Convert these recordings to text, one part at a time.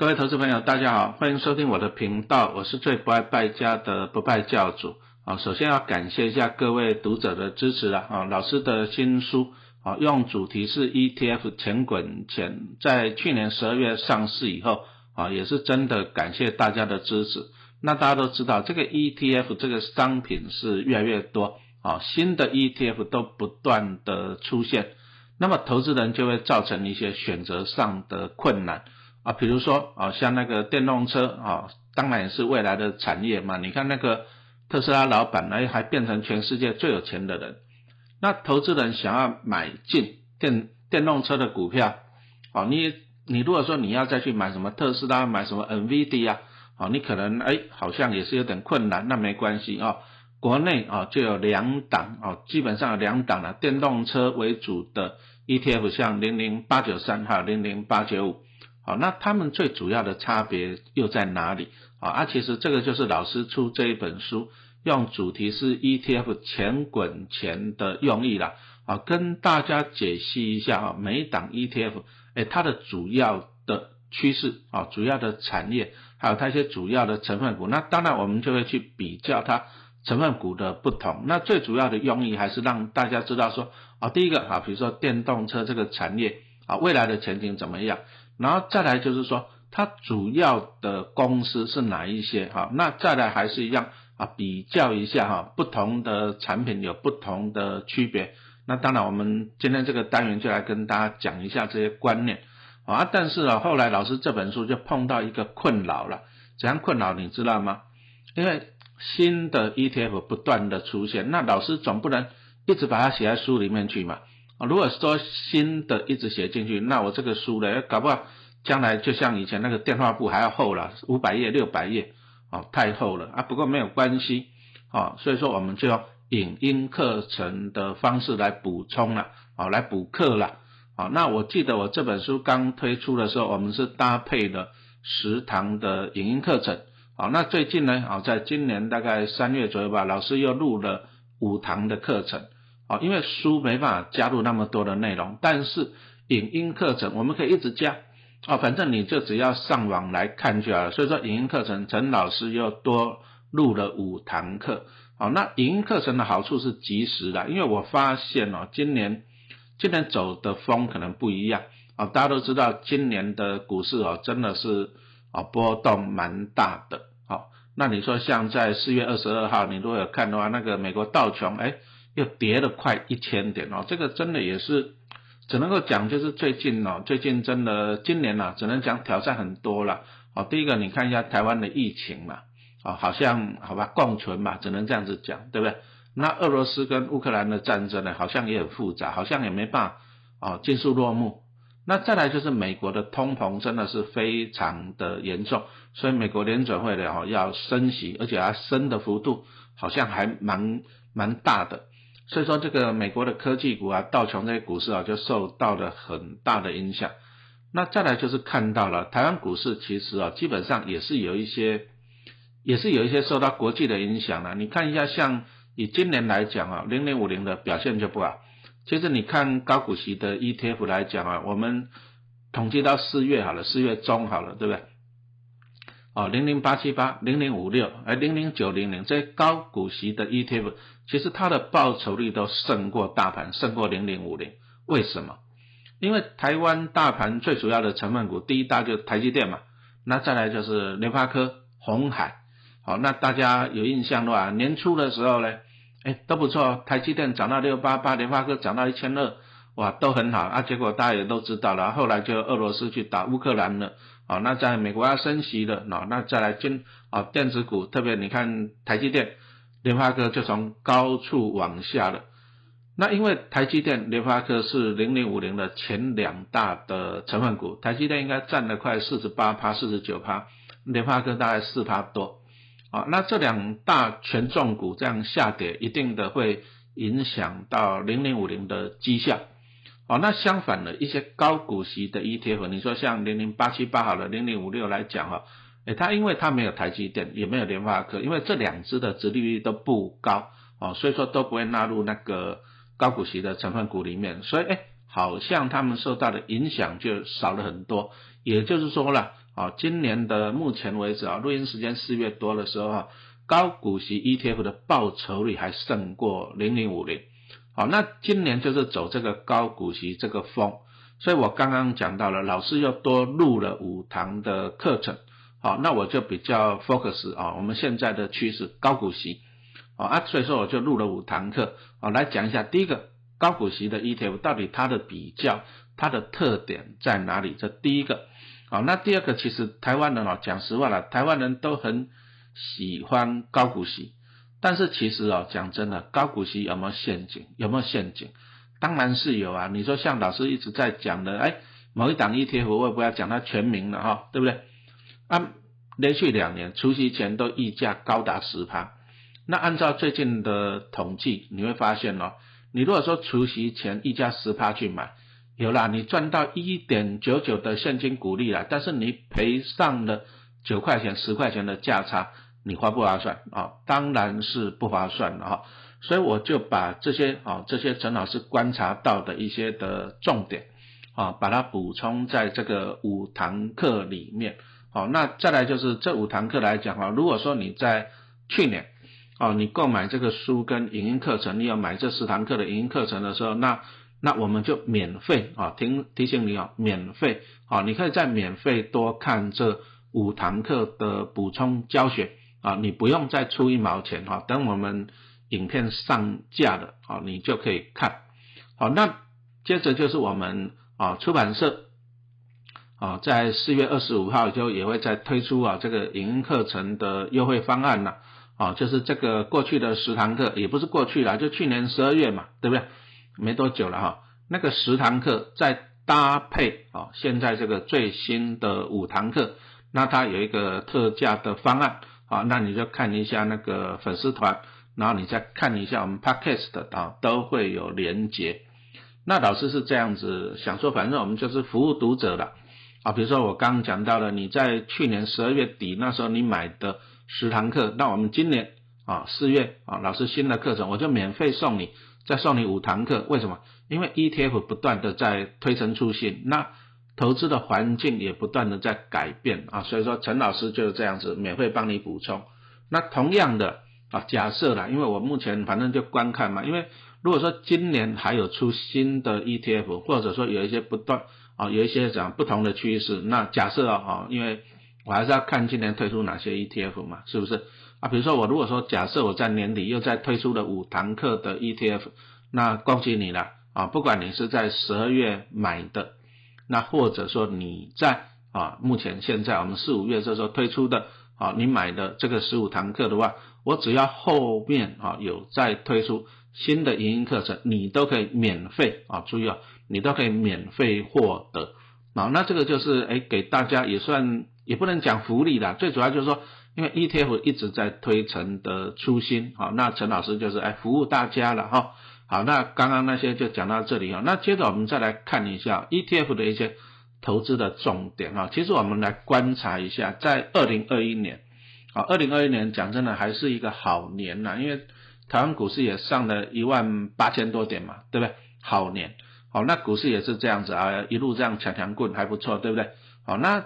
各位投资朋友，大家好，欢迎收听我的频道，我是最不爱败家的不败教主啊。首先要感谢一下各位读者的支持啊。老师的新书啊，用主题是 ETF 钱滚钱，在去年十二月上市以后啊，也是真的感谢大家的支持。那大家都知道，这个 ETF 这个商品是越来越多啊，新的 ETF 都不断的出现，那么投资人就会造成一些选择上的困难。啊，比如说啊，像那个电动车啊，当然也是未来的产业嘛。你看那个特斯拉老板，哎，还变成全世界最有钱的人。那投资人想要买进电电动车的股票，哦，你你如果说你要再去买什么特斯拉，买什么 NVD 啊，哦，你可能哎，好像也是有点困难。那没关系啊，国内啊就有两档啊，基本上有两档的电动车为主的 ETF，像零零八九三还有零零八九五。好，那他们最主要的差别又在哪里？啊，啊，其实这个就是老师出这一本书，用主题是 ETF 钱滚钱的用意啦。啊，跟大家解析一下啊，每一档 ETF，哎，它的主要的趋势啊，主要的产业，还有它一些主要的成分股。那当然我们就会去比较它成分股的不同。那最主要的用意还是让大家知道说，啊，第一个啊，比如说电动车这个产业啊，未来的前景怎么样？然后再来就是说，它主要的公司是哪一些？哈，那再来还是一样啊，比较一下哈，不同的产品有不同的区别。那当然，我们今天这个单元就来跟大家讲一下这些观念啊。但是啊，后来老师这本书就碰到一个困扰了，怎样困扰你知道吗？因为新的 ETF 不断的出现，那老师总不能一直把它写在书里面去嘛。啊，如果说新的一直写进去，那我这个书呢，搞不好将来就像以前那个电话簿还要厚了，五百页、六百页，哦，太厚了啊。不过没有关系，哦，所以说我们就用影音课程的方式来补充了，哦，来补课了，哦。那我记得我这本书刚推出的时候，我们是搭配了十堂的影音课程，哦，那最近呢，哦，在今年大概三月左右吧，老师又录了五堂的课程。啊，因为书没办法加入那么多的内容，但是影音课程我们可以一直加啊，反正你就只要上网来看就好了。所以说影音课程，陈老师又多录了五堂课。好，那影音课程的好处是及时的，因为我发现哦，今年今年走的风可能不一样啊。大家都知道今年的股市哦，真的是啊波动蛮大的。好，那你说像在四月二十二号，你如果有看的话，那个美国道琼哎。又跌了快一千点哦，这个真的也是只能够讲，就是最近哦，最近真的今年呐，只能讲挑战很多了。哦，第一个你看一下台湾的疫情嘛，哦，好像好吧共存嘛，只能这样子讲，对不对？那俄罗斯跟乌克兰的战争呢，好像也很复杂，好像也没办法哦尽数落幕。那再来就是美国的通膨真的是非常的严重，所以美国联准会的哦要升息，而且它升的幅度好像还蛮蛮大的。所以说，这个美国的科技股啊，道琼这些股市啊，就受到了很大的影响。那再来就是看到了台湾股市，其实啊，基本上也是有一些，也是有一些受到国际的影响了。你看一下，像以今年来讲啊，零零五零的表现就不好。其实你看高股息的 ETF 来讲啊，我们统计到四月好了，四月中好了，对不对？哦，零零八七八、零零五六、哎，零零九零零这些高股息的 ETF，其实它的报酬率都胜过大盘，胜过零零五零。为什么？因为台湾大盘最主要的成分股，第一大就是台积电嘛，那再来就是联发科、红海。好，那大家有印象的话，年初的时候呢，哎，都不错，台积电涨到六八八，联发科涨到一千二，哇，都很好啊。结果大家也都知道了，后来就俄罗斯去打乌克兰了。好，那在美国要升息了，那那再来进啊电子股，特别你看台积电、联发科就从高处往下了。那因为台积电、联发科是零零五零的前两大的成分股，台积电应该占了快四十八趴、四十九趴，联发科大概四趴多。啊，那这两大权重股这样下跌，一定的会影响到零零五零的绩效。哦，那相反的一些高股息的 ETF，你说像零零八七八好了，零零五六来讲哈，哎，它因为它没有台积电，也没有联发科，因为这两只的殖利率都不高哦，所以说都不会纳入那个高股息的成分股里面，所以哎，好像他们受到的影响就少了很多。也就是说了，啊，今年的目前为止啊，录音时间四月多的时候啊，高股息 ETF 的报酬率还胜过零零五零。好，那今年就是走这个高股息这个风，所以我刚刚讲到了，老师又多录了五堂的课程。好，那我就比较 focus 啊，我们现在的趋势高股息。啊，所以说我就录了五堂课啊，来讲一下第一个高股息的 ETF 到底它的比较，它的特点在哪里？这第一个。好，那第二个其实台湾人啊，讲实话了，台湾人都很喜欢高股息，但是其实哦，讲真的，高股息有没有陷阱？有没有陷阱？当然是有啊。你说像老师一直在讲的，哎，某一档 ETF 我也不要讲它全名了哈，对不对？啊，连续两年除夕前都溢价高达十趴。那按照最近的统计，你会发现哦，你如果说除夕前溢价十趴去买，有啦，你赚到一点九九的现金股利了，但是你赔上了九块钱、十块钱的价差，你划不划算啊？当然是不划算的哈。所以我就把这些啊，这些陈老师观察到的一些的重点啊，把它补充在这个五堂课里面。好，那再来就是这五堂课来讲啊，如果说你在去年。哦，你购买这个书跟影音课程，你要买这十堂课的影音课程的时候，那那我们就免费啊，提提醒你啊，免费啊，你可以再免费多看这五堂课的补充教学啊，你不用再出一毛钱哈，等我们影片上架了啊，你就可以看。好，那接着就是我们啊出版社啊，在四月二十五号就也会再推出啊这个影音课程的优惠方案了。啊，就是这个过去的十堂课，也不是过去了，就去年十二月嘛，对不对？没多久了哈，那个十堂课再搭配啊，现在这个最新的五堂课，那它有一个特价的方案啊，那你就看一下那个粉丝团，然后你再看一下我们 podcast 啊，都会有连接。那老师是这样子想说，反正我们就是服务读者的啊，比如说我刚讲到了，你在去年十二月底那时候你买的。十堂课，那我们今年啊四月啊老师新的课程，我就免费送你，再送你五堂课。为什么？因为 ETF 不断的在推陈出新，那投资的环境也不断的在改变啊，所以说陈老师就是这样子免费帮你补充。那同样的啊，假设啦，因为我目前反正就观看嘛，因为如果说今年还有出新的 ETF，或者说有一些不断啊有一些讲不同的趋势，那假设啊，哈因为。我还是要看今年推出哪些 ETF 嘛，是不是啊？比如说我如果说假设我在年底又再推出了五堂课的 ETF，那恭喜你了啊！不管你是在十二月买的，那或者说你在啊目前现在我们四五月这时候推出的啊，你买的这个十五堂课的话，我只要后面啊有再推出新的营音课程，你都可以免费啊，注意啊，你都可以免费获得啊。那这个就是哎给大家也算。也不能讲福利啦，最主要就是说，因为 ETF 一直在推陈的初心，好，那陈老师就是哎服务大家了哈，好，那刚刚那些就讲到这里啊，那接着我们再来看一下 ETF 的一些投资的重点啊，其实我们来观察一下，在二零二一年，啊，二零二一年讲真的还是一个好年呐，因为台湾股市也上了一万八千多点嘛，对不对？好年，好，那股市也是这样子啊，一路这样强强棍还不错，对不对？好，那。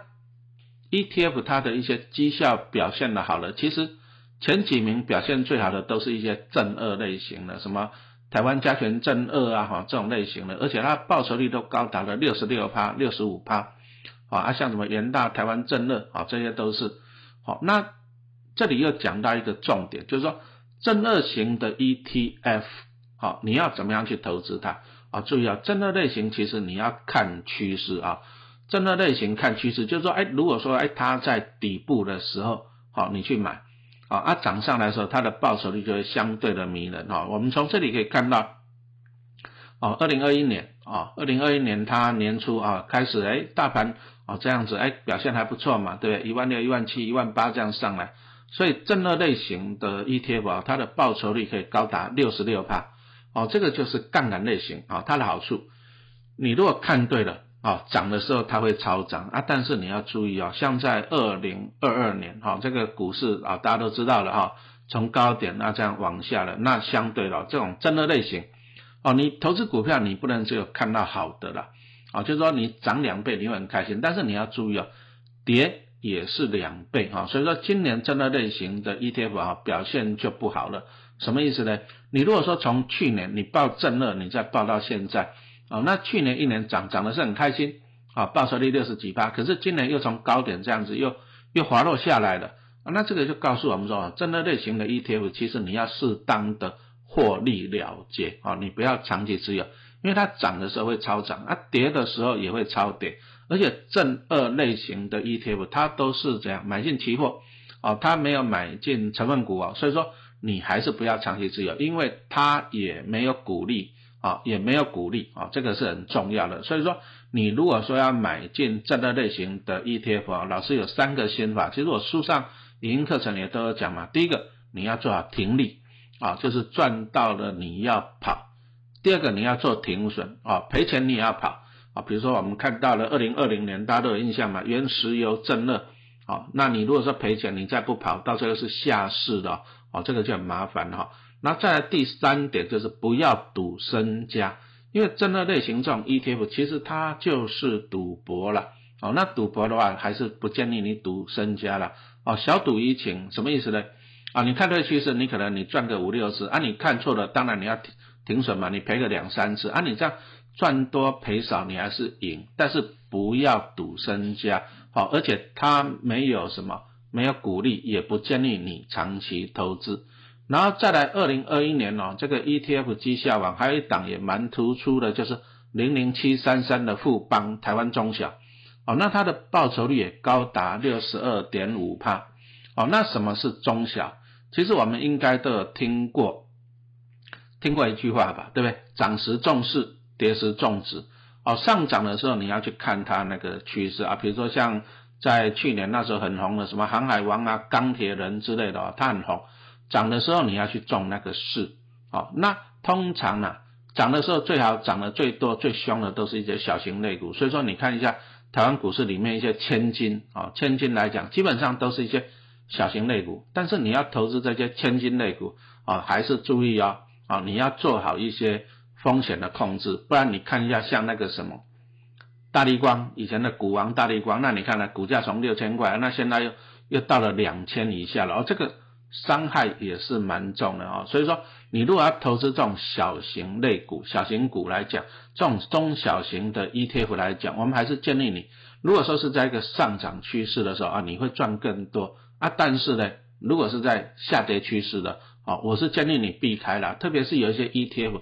ETF 它的一些绩效表现的好了，其实前几名表现最好的都是一些正二类型的，什么台湾加权正二啊，哈这种类型的，而且它报酬率都高达了六十六趴、六十五趴，啊，像什么元大台湾正二啊，这些都是好。那这里又讲到一个重点，就是说正二型的 ETF，好，你要怎么样去投资它啊？注意啊，正二类型其实你要看趋势啊。正二类型看趋势，就是说，哎，如果说，哎，它在底部的时候，好，你去买，啊，啊，涨上来的时候，它的报酬率就会相对的迷人，哈。我们从这里可以看到，哦，二零二一年，啊，二零二一年它年初啊开始，哎，大盘啊这样子，哎，表现还不错嘛，对不对？一万六、一万七、一万八这样上来，所以正二类型的 ETF 啊，它的报酬率可以高达六十六帕，哦，这个就是杠杆类型啊，它的好处，你如果看对了。啊，涨的时候它会超涨啊，但是你要注意啊，像在二零二二年哈，这个股市啊，大家都知道了哈，从高点那这样往下了，那相对了这种真的类型哦，你投资股票你不能只有看到好的啦，啊，就是说你涨两倍你会很开心，但是你要注意哦，跌也是两倍哈，所以说今年真的类型的 ETF 啊表现就不好了，什么意思呢？你如果说从去年你报正二，你再报到现在，啊，那去年一年涨涨的是很开心，啊，报酬率六十几八，可是今年又从高点这样子又又滑落下来了，啊，那这个就告诉我们说，真的类型的 ETF 其实你要适当的。获利了结啊，你不要长期持有，因为它涨的时候会超涨，啊跌的时候也会超跌，而且正二类型的 ETF 它都是这样买进期货，哦，它没有买进成分股啊，所以说你还是不要长期持有，因为它也没有股利啊，也没有股利啊，这个是很重要的。所以说你如果说要买进正二类型的 ETF 啊，老师有三个心法，其实我书上语音课程也都有讲嘛，第一个你要做好停利。啊，就是赚到了你要跑，第二个你要做停损啊，赔钱你也要跑啊。比如说我们看到了二零二零年，大家都有印象嘛，原石油正热，啊，那你如果说赔钱，你再不跑，到最后是下市的哦，这个就很麻烦哈。那再来第三点就是不要赌身家，因为正热类型这种 ETF 其实它就是赌博了，哦，那赌博的话还是不建议你赌身家了，哦，小赌怡情什么意思呢？啊，你看对趋势，你可能你赚个五六次，啊，你看错了，当然你要停停损嘛，你赔个两三次，啊，你这样赚多赔少你还是赢，但是不要赌身家，好，而且它没有什么，没有鼓励，也不建议你长期投资。然后再来，二零二一年哦，这个 ETF 绩效网还有一档也蛮突出的，就是零零七三三的富邦台湾中小，哦，那它的报酬率也高达六十二点五帕，哦，那什么是中小？其实我们应该都有听过，听过一句话吧，对不对？涨时重视，跌时重值。哦，上涨的时候你要去看它那个趋势啊，比如说像在去年那时候很红的什么航海王啊、钢铁人之类的哦，它很红。涨的时候你要去重那个势。哦，那通常呢，涨的时候最好涨得最多、最凶的都是一些小型类股。所以说你看一下台湾股市里面一些千金啊，千金来讲，基本上都是一些。小型类股，但是你要投资这些千金类股啊，还是注意哦啊，你要做好一些风险的控制，不然你看一下像那个什么大力光以前的股王大力光，那你看呢，股价从六千块，那现在又又到了两千以下了，哦，这个伤害也是蛮重的哦。所以说，你如果要投资这种小型类股、小型股来讲，这种中小型的 ETF 来讲，我们还是建议你，如果说是在一个上涨趋势的时候啊，你会赚更多。啊，但是呢，如果是在下跌趋势的，啊，我是建议你避开了，特别是有一些 ETF，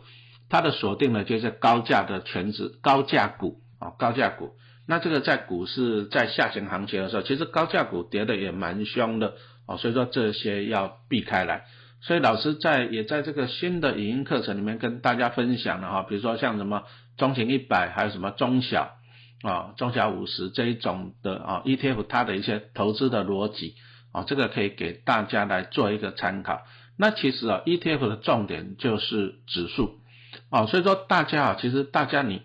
它的锁定呢就是高价的全值高价股，啊，高价股，那这个在股市在下行行情的时候，其实高价股跌的也蛮凶的，哦，所以说这些要避开来。所以老师在也在这个新的语音课程里面跟大家分享了哈，比如说像什么中型一百，还有什么中小，啊，中小五十这一种的啊 ETF，它的一些投资的逻辑。啊，这个可以给大家来做一个参考。那其实啊，ETF 的重点就是指数，哦，所以说大家啊，其实大家你，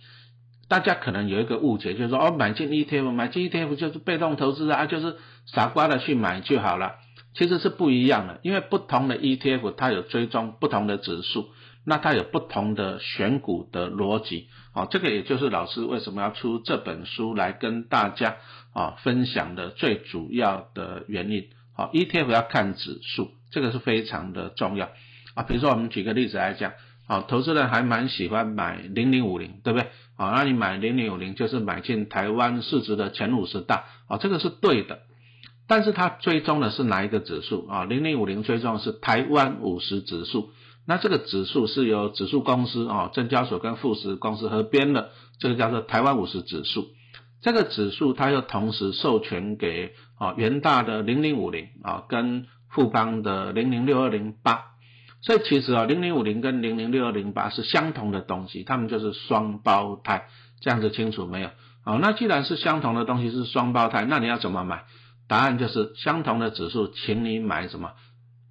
大家可能有一个误解，就是说哦，买进 ETF，买进 ETF 就是被动投资啊，就是傻瓜的去买就好了。其实是不一样的，因为不同的 ETF 它有追踪不同的指数，那它有不同的选股的逻辑。哦，这个也就是老师为什么要出这本书来跟大家啊分享的最主要的原因。好，ETF 要看指数，这个是非常的重要啊。比如说，我们举个例子来讲，好，投资人还蛮喜欢买零零五零，对不对？好，那你买零零五零就是买进台湾市值的前五十大，啊，这个是对的。但是它追踪的是哪一个指数啊？零零五零追踪的是台湾五十指数，那这个指数是由指数公司啊，证交所跟富时公司合编的，这个叫做台湾五十指数。这个指数它又同时授权给啊元大的零零五零啊跟富邦的零零六二零八，所以其实啊零零五零跟零零六二零八是相同的东西，它们就是双胞胎，这样子清楚没有？好，那既然是相同的东西是双胞胎，那你要怎么买？答案就是相同的指数，请你买什么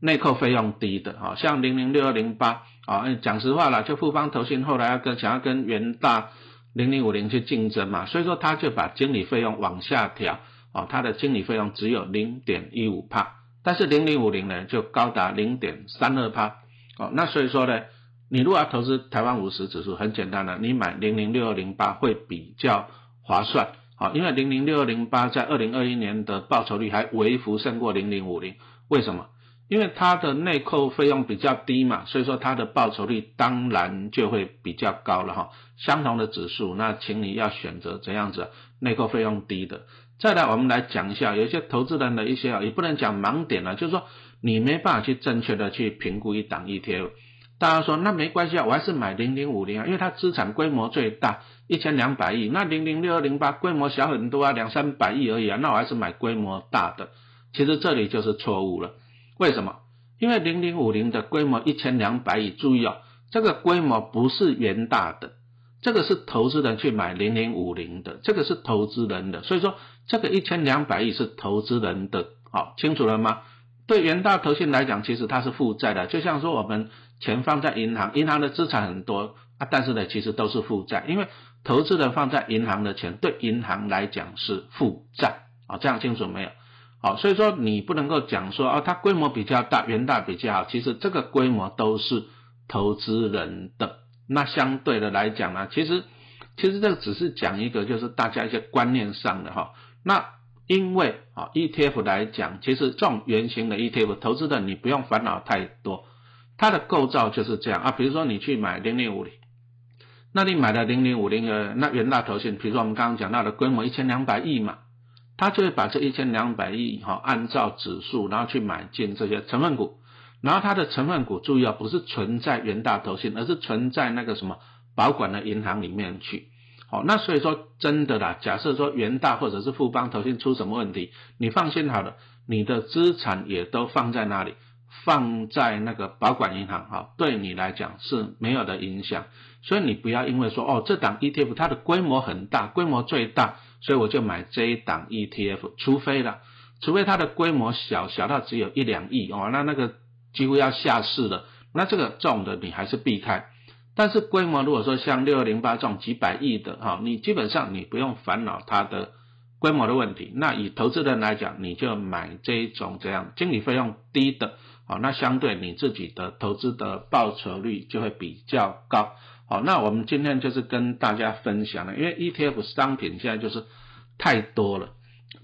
内扣费用低的啊，像零零六二零八啊，讲实话了，就富邦投信后来要跟想要跟元大。零零五零去竞争嘛，所以说他就把经理费用往下调，哦，他的经理费用只有零点一五帕，但是零零五零呢就高达零点三二趴，哦，那所以说呢，你如果要投资台湾五十指数，很简单的，你买零零六二零八会比较划算，好，因为零零六二零八在二零二一年的报酬率还微幅胜过零零五零，为什么？因为它的内扣费用比较低嘛，所以说它的报酬率当然就会比较高了哈。相同的指数，那请你要选择怎样子内扣费用低的。再来，我们来讲一下，有一些投资人的一些啊，也不能讲盲点了，就是说你没办法去正确的去评估一档 ETF。大家说那没关系啊，我还是买零零五零啊，因为它资产规模最大，一千两百亿。那零零六二零八规模小很多啊，两三百亿而已啊，那我还是买规模大的。其实这里就是错误了。为什么？因为零零五零的规模一千两百亿，注意哦，这个规模不是元大的，这个是投资人去买零零五零的，这个是投资人的，所以说这个一千两百亿是投资人的，好清楚了吗？对元大投信来讲，其实它是负债的，就像说我们钱放在银行，银行的资产很多啊，但是呢，其实都是负债，因为投资人放在银行的钱对银行来讲是负债，啊，这样清楚没有？好，所以说你不能够讲说啊，它规模比较大，元大比较好。其实这个规模都是投资人的。那相对的来讲呢，其实其实这个只是讲一个，就是大家一些观念上的哈。那因为啊，ETF 来讲，其实这种圆形的 ETF 投资的你不用烦恼太多，它的构造就是这样啊。比如说你去买零零五零，那你买的零零五零的那元大投信，比如说我们刚刚讲到的规模一千两百亿嘛。他就会把这一千两百亿哈，按照指数，然后去买进这些成分股，然后它的成分股注意啊，不是存在元大投信，而是存在那个什么保管的银行里面去。好，那所以说真的啦，假设说元大或者是富邦投信出什么问题，你放心好了，你的资产也都放在那里，放在那个保管银行哈，对你来讲是没有的影响。所以你不要因为说哦，这档 ETF 它的规模很大，规模最大。所以我就买这一档 ETF，除非了，除非它的规模小，小到只有一两亿哦，那那个几乎要下市了，那这个重的你还是避开。但是规模如果说像六二零八这种几百亿的哈，你基本上你不用烦恼它的规模的问题。那以投资人来讲，你就买这一种这样经理费用低的，好，那相对你自己的投资的报酬率就会比较高。好，那我们今天就是跟大家分享了，因为 ETF 商品现在就是太多了，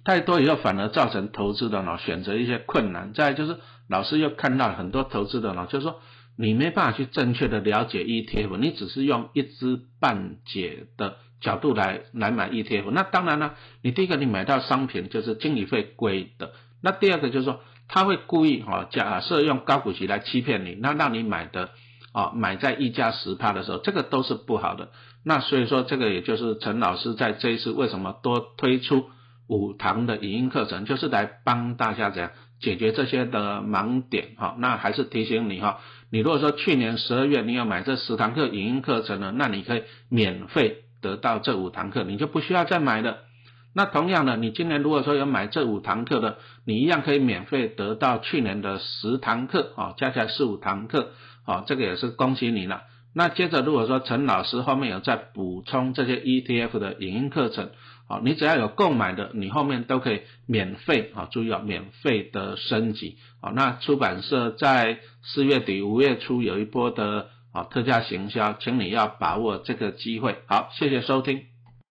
太多以后反而造成投资的呢选择一些困难。再就是老师又看到很多投资的呢，就是说你没办法去正确的了解 ETF，你只是用一知半解的角度来来买 ETF。那当然了，你第一个你买到商品就是经理费贵的，那第二个就是说他会故意哈假设用高股息来欺骗你，那让你买的。啊，买在溢价十趴的时候，这个都是不好的。那所以说，这个也就是陈老师在这一次为什么多推出五堂的影音课程，就是来帮大家怎样解决这些的盲点。哈，那还是提醒你哈，你如果说去年十二月你要买这十堂课影音课程呢，那你可以免费得到这五堂课，你就不需要再买了。那同样的，你今年如果说有买这五堂课的，你一样可以免费得到去年的十堂课，啊，加起来十五堂课。啊，这个也是恭喜你了。那接着，如果说陈老师后面有在补充这些 ETF 的影音课程，好，你只要有购买的，你后面都可以免费啊，注意啊，免费的升级。好，那出版社在四月底五月初有一波的啊特价行销，请你要把握这个机会。好，谢谢收听。